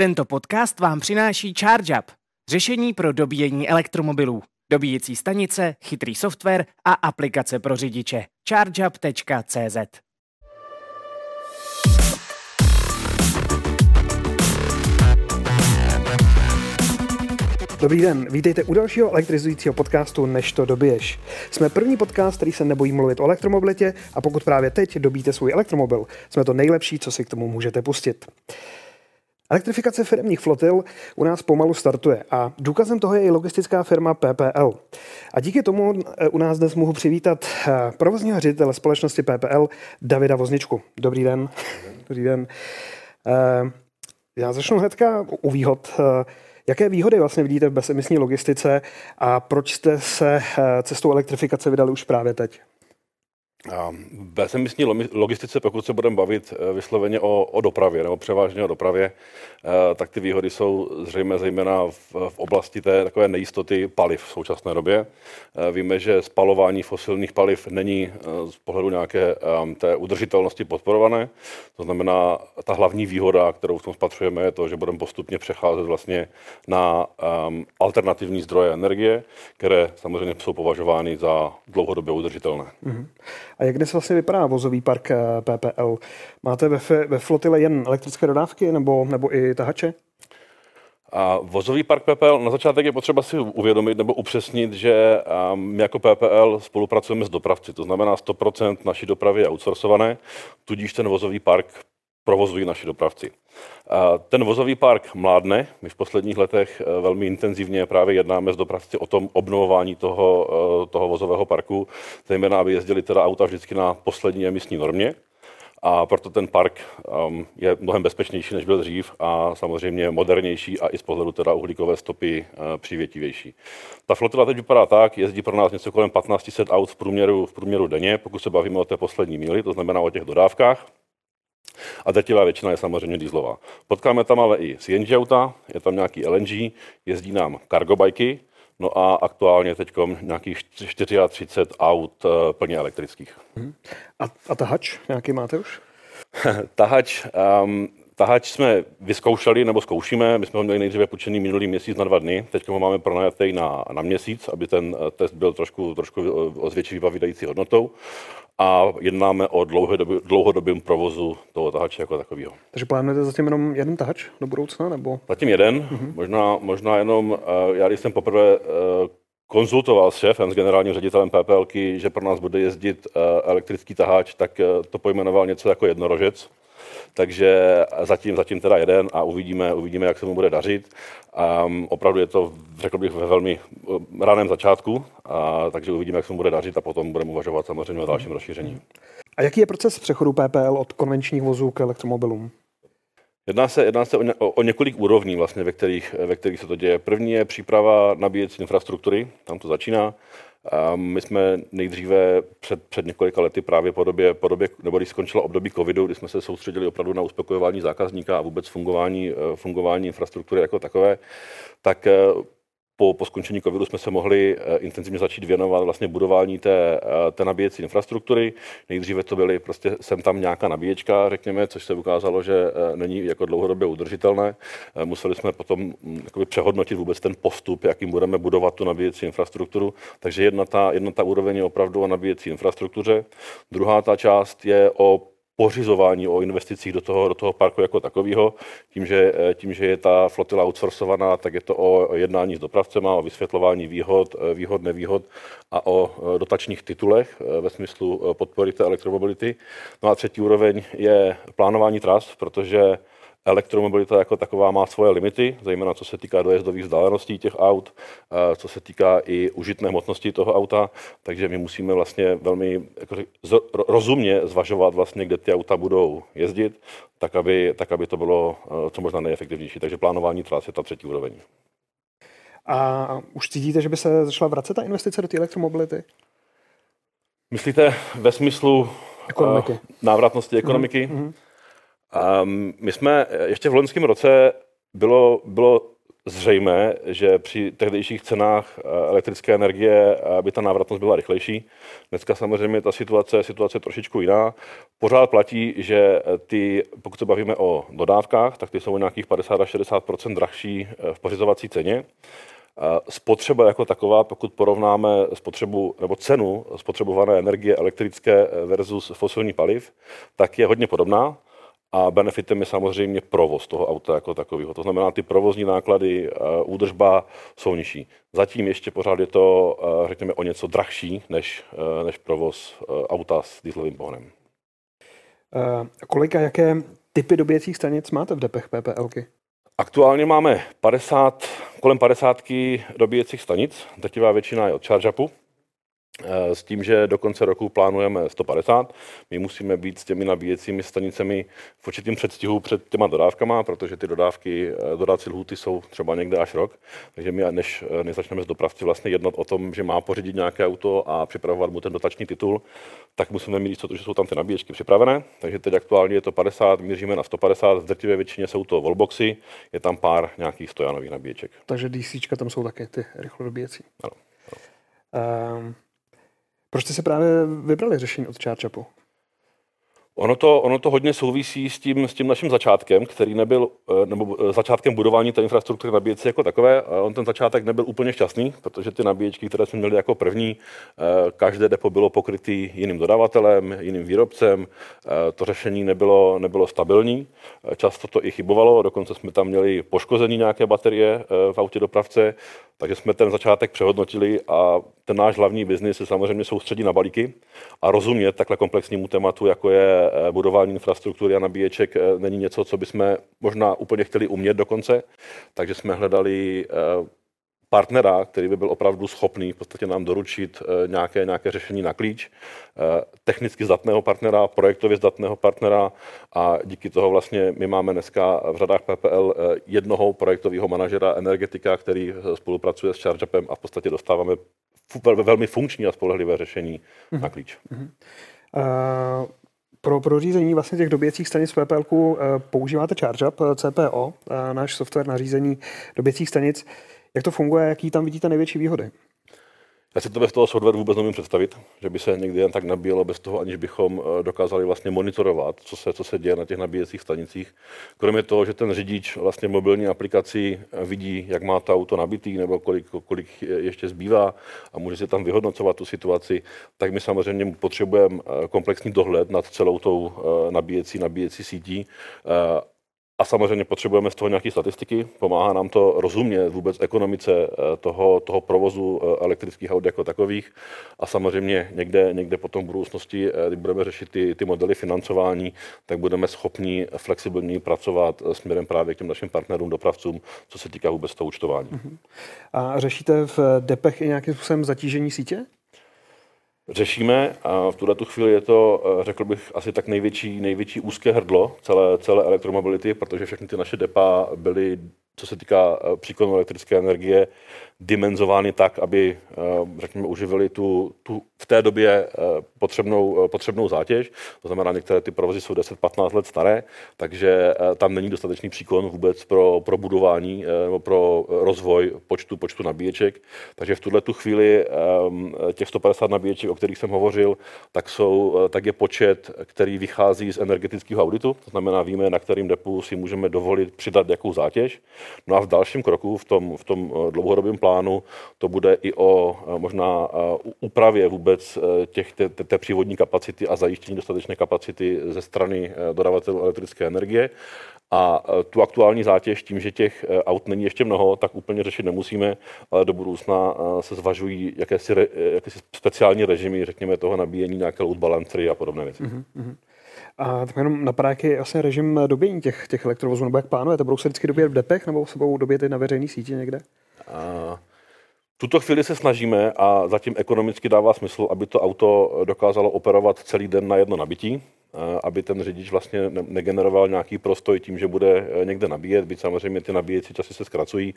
Tento podcast vám přináší ChargeUp, řešení pro dobíjení elektromobilů. Dobíjecí stanice, chytrý software a aplikace pro řidiče. ChargeUp.cz Dobrý den, vítejte u dalšího elektrizujícího podcastu Než to dobiješ. Jsme první podcast, který se nebojí mluvit o elektromobilitě a pokud právě teď dobíte svůj elektromobil, jsme to nejlepší, co si k tomu můžete pustit. Elektrifikace firmních flotil u nás pomalu startuje a důkazem toho je i logistická firma PPL. A díky tomu eh, u nás dnes mohu přivítat eh, provozního ředitele společnosti PPL Davida Vozničku. Dobrý den. Dobrý den. Eh, já začnu hnedka u výhod. Jaké výhody vlastně vidíte v bezemisní logistice a proč jste se cestou elektrifikace vydali už právě teď? Bezemisní logistice, pokud se budeme bavit eh, vysloveně o, o dopravě, nebo převážně o dopravě, eh, tak ty výhody jsou zřejmě zejména v, v oblasti té takové nejistoty paliv v současné době. Eh, víme, že spalování fosilních paliv není z pohledu nějaké té udržitelnosti podporované. To znamená, ta hlavní výhoda, kterou v tom spatřujeme, je to, že budeme postupně přecházet vlastně na alternativní zdroje energie, které samozřejmě jsou považovány za dlouhodobě udržitelné. Mm-hmm. A jak dnes vlastně vypadá vozový park eh, PPL? Máte ve, ve flotile jen elektrické dodávky nebo, nebo i tahače? A vozový park PPL, na začátek je potřeba si uvědomit nebo upřesnit, že my jako PPL spolupracujeme s dopravci, to znamená 100% naší dopravy je outsourcované, tudíž ten vozový park provozují naši dopravci. Ten vozový park mládne. My v posledních letech e, velmi intenzivně právě jednáme s dopravci o tom obnovování toho, e, toho vozového parku, zejména aby jezdili teda auta vždycky na poslední emisní normě. A proto ten park um, je mnohem bezpečnější, než byl dřív a samozřejmě modernější a i z pohledu teda uhlíkové stopy uh, přívětivější. Ta flotila teď vypadá tak, jezdí pro nás něco kolem 1500 aut v průměru, v průměru denně, pokud se bavíme o té poslední míli, to znamená o těch dodávkách. A drtivá většina je samozřejmě dieselová. Potkáme tam ale i CNG auta, je tam nějaký LNG, jezdí nám cargo bajky, no a aktuálně teď nějakých 34 aut eh, plně elektrických. Hmm. A, a tahač nějaký máte už? tahač, um, tahač jsme vyzkoušeli nebo zkoušíme. My jsme ho měli nejdříve půjčený minulý měsíc na dva dny. Teď ho máme pronajatý na, na měsíc, aby ten eh, test byl trošku, trošku eh, s větší vybavídající hodnotou a jednáme o dlouhodobě, dlouhodobém provozu toho tahače jako takového. Takže plánujete zatím jenom jeden tahač do budoucna? Nebo? Zatím jeden, mm-hmm. možná, možná jenom, eh, já když jsem poprvé konzultoval s šéfem, s generálním ředitelem PPLky, že pro nás bude jezdit elektrický taháč, tak to pojmenoval něco jako jednorožec takže zatím, zatím teda jeden a uvidíme, uvidíme, jak se mu bude dařit. Um, opravdu je to, řekl bych, ve velmi eh, raném začátku, a, takže uvidíme, jak se mu bude dařit a potom budeme uvažovat samozřejmě o dalším rozšíření. A jaký je proces přechodu PPL od konvenčních vozů k elektromobilům? Jedná se, jedná se o, ně, o, o několik úrovní, vlastně, ve, kterých, ve kterých se to děje. První je příprava nabíjecí infrastruktury, tam to začíná. My jsme nejdříve před, před několika lety právě po době, po době, nebo když skončilo období covidu, kdy jsme se soustředili opravdu na uspokojování zákazníka a vůbec fungování, eh, fungování infrastruktury jako takové, tak eh, po, po skončení covidu jsme se mohli eh, intenzivně začít věnovat vlastně budování té, eh, té nabíjecí infrastruktury. Nejdříve to byly prostě sem tam nějaká nabíječka, řekněme, což se ukázalo, že eh, není jako dlouhodobě udržitelné. Museli jsme potom hm, jakoby, přehodnotit vůbec ten postup, jakým budeme budovat tu nabíjecí infrastrukturu. Takže jedna ta, jedna ta úroveň je opravdu o nabíjecí infrastruktuře. Druhá ta část je o pořizování, o investicích do toho, do toho parku jako takového. Tím že, eh, tím, že je ta flotila outsourcovaná, tak je to o jednání s dopravcema, o vysvětlování výhod, eh, výhod, nevýhod a o eh, dotačních titulech ve smyslu podpory té elektromobility. No a třetí úroveň je plánování tras, protože Elektromobilita jako taková má svoje limity, zejména co se týká dojezdových vzdáleností těch aut, co se týká i užitné hmotnosti toho auta, takže my musíme vlastně velmi jako rozumně zvažovat vlastně, kde ty auta budou jezdit, tak aby, tak aby to bylo eh, co možná nejefektivnější. Takže plánování tras je ta třetí úroveň. A už cítíte, že by se začala vracet ta investice do té elektromobility? Myslíte ve smyslu ekonomiky. Uh, návratnosti ekonomiky? Mm-hmm. Um, my jsme ještě v loňském roce bylo, bylo zřejmé, že při tehdejších cenách eh, elektrické energie eh, by ta návratnost byla rychlejší. Dneska samozřejmě ta situace situace trošičku jiná. Pořád platí, že ty, pokud se bavíme o dodávkách, tak ty jsou nějakých 50 až 60% drahší v pořizovací ceně. Spotřeba jako taková, pokud porovnáme spotřebu nebo cenu spotřebované energie elektrické versus fosilní paliv, tak je hodně podobná. A benefitem je samozřejmě provoz toho auta jako takového. To znamená, ty provozní náklady, údržba jsou nižší. Zatím ještě pořád je to, řekněme, o něco drahší než, než provoz auta s dieselovým pohonem. Kolika, jaké typy dobíjecích stanic máte v depech PPLky? Aktuálně máme 50, kolem 50 dobíjecích stanic, drtivá většina je od ChargeUpu. Eh, s tím, že do konce roku plánujeme 150. My musíme být s těmi nabíjecími stanicemi v určitým předstihu před těma dodávkama, protože ty dodávky, eh, dodácí lhuty jsou třeba někde až rok. Takže my, než, eh, než začneme s dopravci vlastně jednat o tom, že má pořídit nějaké auto a připravovat mu ten dotační titul, tak musíme mít jistotu, že jsou tam ty nabíječky připravené. Takže teď aktuálně je to 50, míříme na 150, v drtivé většině jsou to wallboxy, je tam pár nějakých stojanových nabíječek. Takže DC tam jsou také ty rychlodobíjecí. Ano. ano. Um... Proč jste se právě vybrali řešení od ChargeUpu? Ono to, ono to hodně souvisí s tím, s tím naším začátkem, který nebyl, eh, nebo eh, začátkem budování té infrastruktury nabíjeci jako takové. On ten začátek nebyl úplně šťastný, protože ty nabíječky, které jsme měli jako první, eh, každé depo bylo pokrytý jiným dodavatelem, jiným výrobcem. To řešení nebylo, nebylo stabilní. Často to i chybovalo, dokonce jsme tam měli poškození nějaké baterie v autě dopravce, takže jsme ten začátek přehodnotili a ten náš hlavní biznis se samozřejmě soustředí na balíky a rozumět takhle komplexnímu tématu, jako je budování infrastruktury a nabíječek, eh, není něco, co bychom možná úplně chtěli umět dokonce. Takže jsme hledali eh, partnera, který by byl opravdu schopný v podstatě nám doručit eh, nějaké, nějaké řešení na klíč, eh, technicky zdatného partnera, projektově zdatného partnera a díky toho vlastně my máme dneska v řadách PPL eh, jednoho projektového manažera energetika, který spolupracuje s ChargeUpem a v podstatě dostáváme velmi funkční a spolehlivé řešení mm-hmm. na klíč. Mm-hmm. Uh... Pro, pro řízení vlastně těch doběcích stanic PPL používáte ChargeUp CPO, náš software na řízení doběcích stanic. Jak to funguje, jaký tam vidíte největší výhody? Já si to bez toho software vůbec nemůžu představit, že by se někdy jen tak nabíjelo bez toho, aniž bychom eh, dokázali vlastně monitorovat, co se, co se děje na těch nabíjecích stanicích. Kromě toho, že ten řidič vlastně mobilní aplikací eh, vidí, jak má to auto nabitý nebo kolik, kolik ještě zbývá a může si tam vyhodnocovat tu situaci, tak my samozřejmě potřebujeme eh, komplexní dohled nad celou tou nabíjecí, nabíjecí sítí a samozřejmě potřebujeme z toho nějaké statistiky, pomáhá nám to rozumět vůbec ekonomice eh, toho, toho provozu eh, elektrických aut jako takových. A samozřejmě někde, někde potom v budoucnosti, eh, kdy budeme řešit ty, ty modely financování, tak budeme schopni flexibilně pracovat směrem právě k těm našim partnerům, dopravcům, co se týká vůbec toho účtování. Uh-huh. A řešíte v DEPech i nějakým způsobem zatížení sítě? Řešíme a v tuhle tu chvíli je to, eh, řekl bych, asi tak největší, největší úzké hrdlo celé, celé elektromobility, protože všechny ty naše depa byly, co se týká eh, příklonu elektrické energie, dimenzovány tak, aby, eh, řekněme, uživili tu, tu v té době eh, potřebnou, potřebnou zátěž. To znamená, některé ty provozy jsou 10-15 let staré, takže tam není dostatečný příklon vůbec pro, pro budování nebo pro rozvoj počtu, počtu nabíječek. Takže v tuhle tu chvíli těch 150 nabíječek, o kterých jsem hovořil, tak, jsou, tak je počet, který vychází z energetického auditu. To znamená, víme, na kterým depu si můžeme dovolit přidat jakou zátěž. No a v dalším kroku, v tom, v tom dlouhodobém plánu, to bude i o eh, možná eh, úpravě vůbec eh, těch, té, té přívodní kapacity a zajištění dostatečné kapacity ze strany dodavatelů elektrické energie. A tu aktuální zátěž tím, že těch aut není ještě mnoho, tak úplně řešit nemusíme, ale do budoucna se zvažují jakési, jakési speciální režimy, řekněme, toho nabíjení, nějaké load balancery a podobné věci. Mm-hmm. A tak jenom napadá, jaký je vlastně režim dobíjení těch, těch elektrovozů, nebo jak plánujete? Budou se vždycky dobíjet v depech, nebo se budou dobíjet i na veřejné síti někde? V tuto chvíli se snažíme a zatím ekonomicky dává smysl, aby to auto dokázalo operovat celý den na jedno nabití. Aby ten řidič vlastně negeneroval nějaký prostoj tím, že bude někde nabíjet, byť samozřejmě ty nabíjecí časy se zkracují.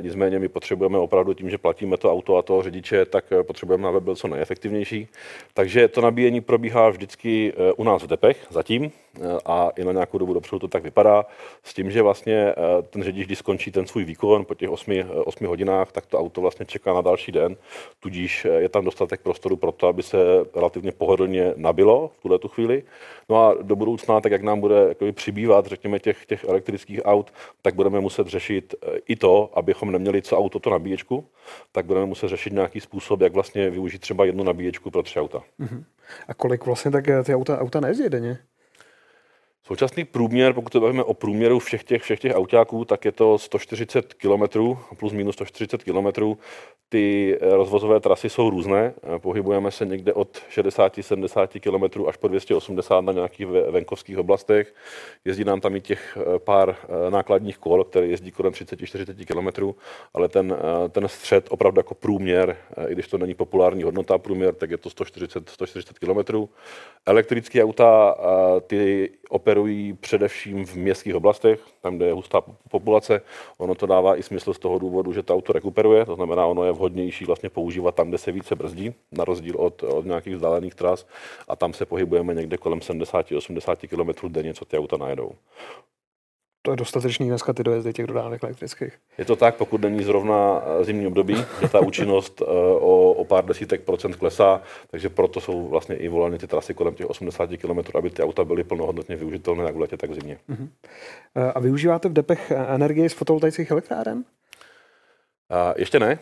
Nicméně my potřebujeme opravdu tím, že platíme to auto a toho řidiče, tak potřebujeme, aby byl co nejefektivnější. Takže to nabíjení probíhá vždycky u nás v depech zatím a i na nějakou dobu dopředu to tak vypadá, s tím, že vlastně ten řidič, když skončí ten svůj výkon po těch 8, 8 hodinách, tak to auto vlastně čeká na další den, tudíž je tam dostatek prostoru pro to, aby se relativně pohodlně nabilo v tuhle tu chvíli. No a do budoucna, tak jak nám bude jakoby, přibývat, řekněme, těch, těch elektrických aut, tak budeme muset řešit eh, i to, abychom neměli co auto to nabíječku, tak budeme muset řešit nějaký způsob, jak vlastně využít třeba jednu nabíječku pro tři auta. Uh-huh. A kolik vlastně tak eh, ty auta, auta nejezdí denně? Současný průměr, pokud se bavíme o průměru všech těch, všech těch autáků, tak je to 140 km, plus minus 140 km. Ty eh, rozvozové trasy jsou různé, eh, pohybujeme se někde od 60-70 km až po 280 na nějakých venkovských oblastech. Jezdí nám tam i těch eh, pár nákladních kol, které jezdí kolem 30-40 km, ale ten, ten střed opravdu jako průměr, i když to není populární hodnota průměr, tak je to 140, 140 km. Elektrické auta, ty operují především v městských oblastech, tam, kde je hustá populace. Ono to dává i smysl z toho důvodu, že to auto rekuperuje, to znamená, ono je vhodnější vlastně používat tam, kde se více brzdí, na rozdíl od, od nějakých vzdálených tras a tam se pohybujeme někde kolem 70-80 km denně, co ty auta najedou to je dostatečný dneska ty dojezdy těch dodávek elektrických. Je to tak, pokud není zrovna eh, zimní období, že ta účinnost eh, o, o pár desítek procent klesá, takže proto jsou vlastně i volány ty trasy kolem těch 80 km, aby ty auta byly plnohodnotně využitelné jak v letě, tak v zimě. Uh-huh. A využíváte v depech energii z fotovoltaických elektráren? Ještě ne.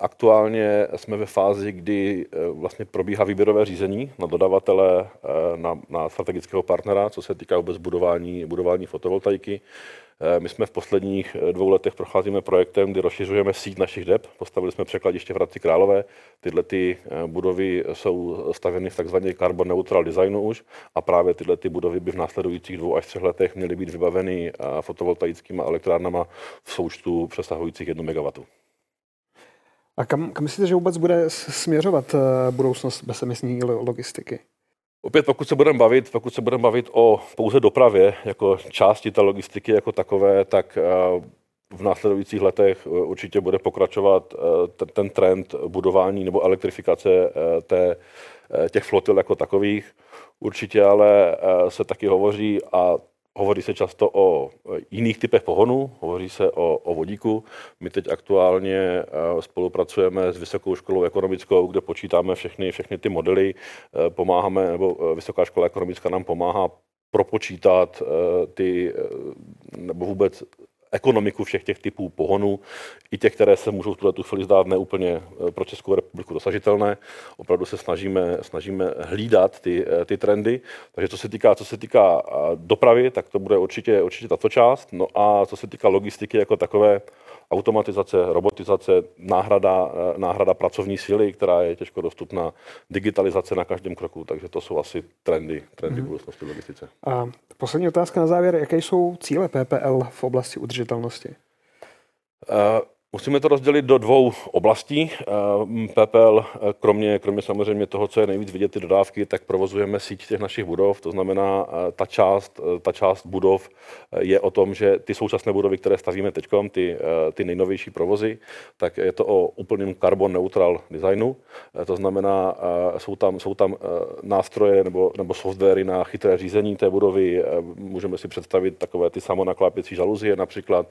Aktuálně jsme ve fázi, kdy e, vlastně probíhá výběrové řízení na dodavatele, e, na, na strategického partnera, co se týká vůbec budování, budování fotovoltaiky. My jsme v posledních dvou letech procházíme projektem, kdy rozšiřujeme síť našich DEP. Postavili jsme překladiště v Hradci Králové. Tyhle ty budovy jsou stavěny v takzvané carbon neutral designu už a právě tyhle ty budovy by v následujících dvou až třech letech měly být vybaveny fotovoltaickými elektrárnama v součtu přesahujících 1 MW. A kam, kam myslíte, že vůbec bude směřovat eh, budoucnost bezemisní logistiky? Opět, pokud se budeme bavit, pokud se budeme bavit o pouze dopravě jako části té logistiky jako takové, tak eh, v následujících letech eh, určitě bude pokračovat ten, trend budování nebo elektrifikace té, těch flotil jako takových. Určitě ale se taky hovoří, a Hovoří se často o jiných typech pohonu, hovoří se o, o vodíku. My teď aktuálně eh, spolupracujeme s Vysokou školou ekonomickou, kde počítáme všechny, všechny ty modely, eh, pomáháme, nebo eh, Vysoká škola ekonomická nám pomáhá propočítat ty, nebo vůbec ekonomiku všech těch typů pohonů, i těch, které se můžou v tuhle tu chvíli zdát neúplně eh, pro Českou republiku dosažitelné. Opravdu se snažíme, snažíme hlídat ty, eh, ty trendy. Takže co se týká, co se týká eh, dopravy, tak to bude určitě, určitě tato část. No a co se týká logistiky jako takové, automatizace, robotizace, náhrada, náhrada pracovní síly, která je těžko dostupná, digitalizace na každém kroku, takže to jsou asi trendy, trendy mm. budoucnosti logistice. A poslední otázka na závěr, jaké jsou cíle PPL v oblasti udržitelnosti? Uh, Musíme to rozdělit do dvou oblastí. PPL, kromě, kromě samozřejmě toho, co je nejvíc vidět, ty dodávky, tak provozujeme síť těch našich budov. To znamená, ta část, ta část budov je o tom, že ty současné budovy, které stavíme teď, ty, ty nejnovější provozy, tak je to o úplným carbon neutral designu. To znamená, jsou tam, jsou tam nástroje nebo, nebo softwary na chytré řízení té budovy. Můžeme si představit takové ty samonaklápěcí žaluzie například.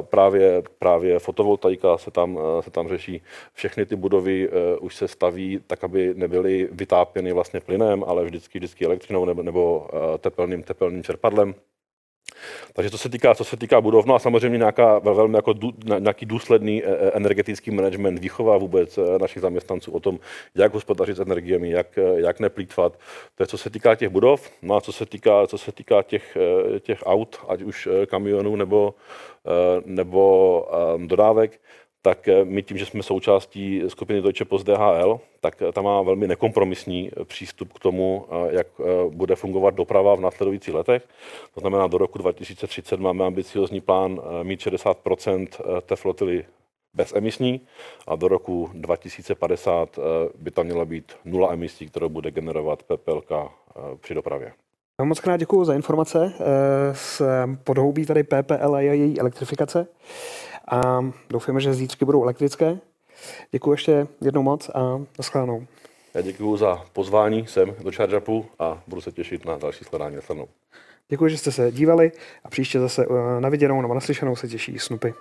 Právě, právě foto fotovoltaika se tam, eh, se tam řeší. Všechny ty budovy uh, už se staví tak, aby nebyly vytápěny vlastně plynem, ale vždycky, vždycky elektřinou nebo, nebo uh, tepelným, tepelným čerpadlem. Takže co se týká, co se týká budov, no a samozřejmě nějaká, velmi jako dů, nějaký důsledný energetický management, výchova vůbec našich zaměstnanců o tom, jak hospodařit s energiemi, jak, jak neplýtvat. To je co se týká těch budov, no a co se týká, co se týká těch, těch aut, ať už kamionů nebo, nebo dodávek, tak eh, my tím, že jsme součástí skupiny Deutsche Post DHL, tak tam má velmi nekompromisní přístup k tomu, jak bude fungovat doprava v následujících letech. To znamená, do roku 2030 máme ambiciozní plán mít 60% té flotily bezemisní a do roku 2050 by tam měla být nula emisí, kterou bude generovat PPLK při dopravě. Já moc krát děkuji za informace z podhoubí tady PPL a její elektrifikace a doufáme, že zítřky budou elektrické. Děkuji ještě jednou moc a naschledanou. Já děkuji za pozvání sem do ChargeUpu a budu se těšit na další skladání se mnou. Děkuji, že jste se dívali a příště zase na viděnou nebo naslyšenou se těší Snupy.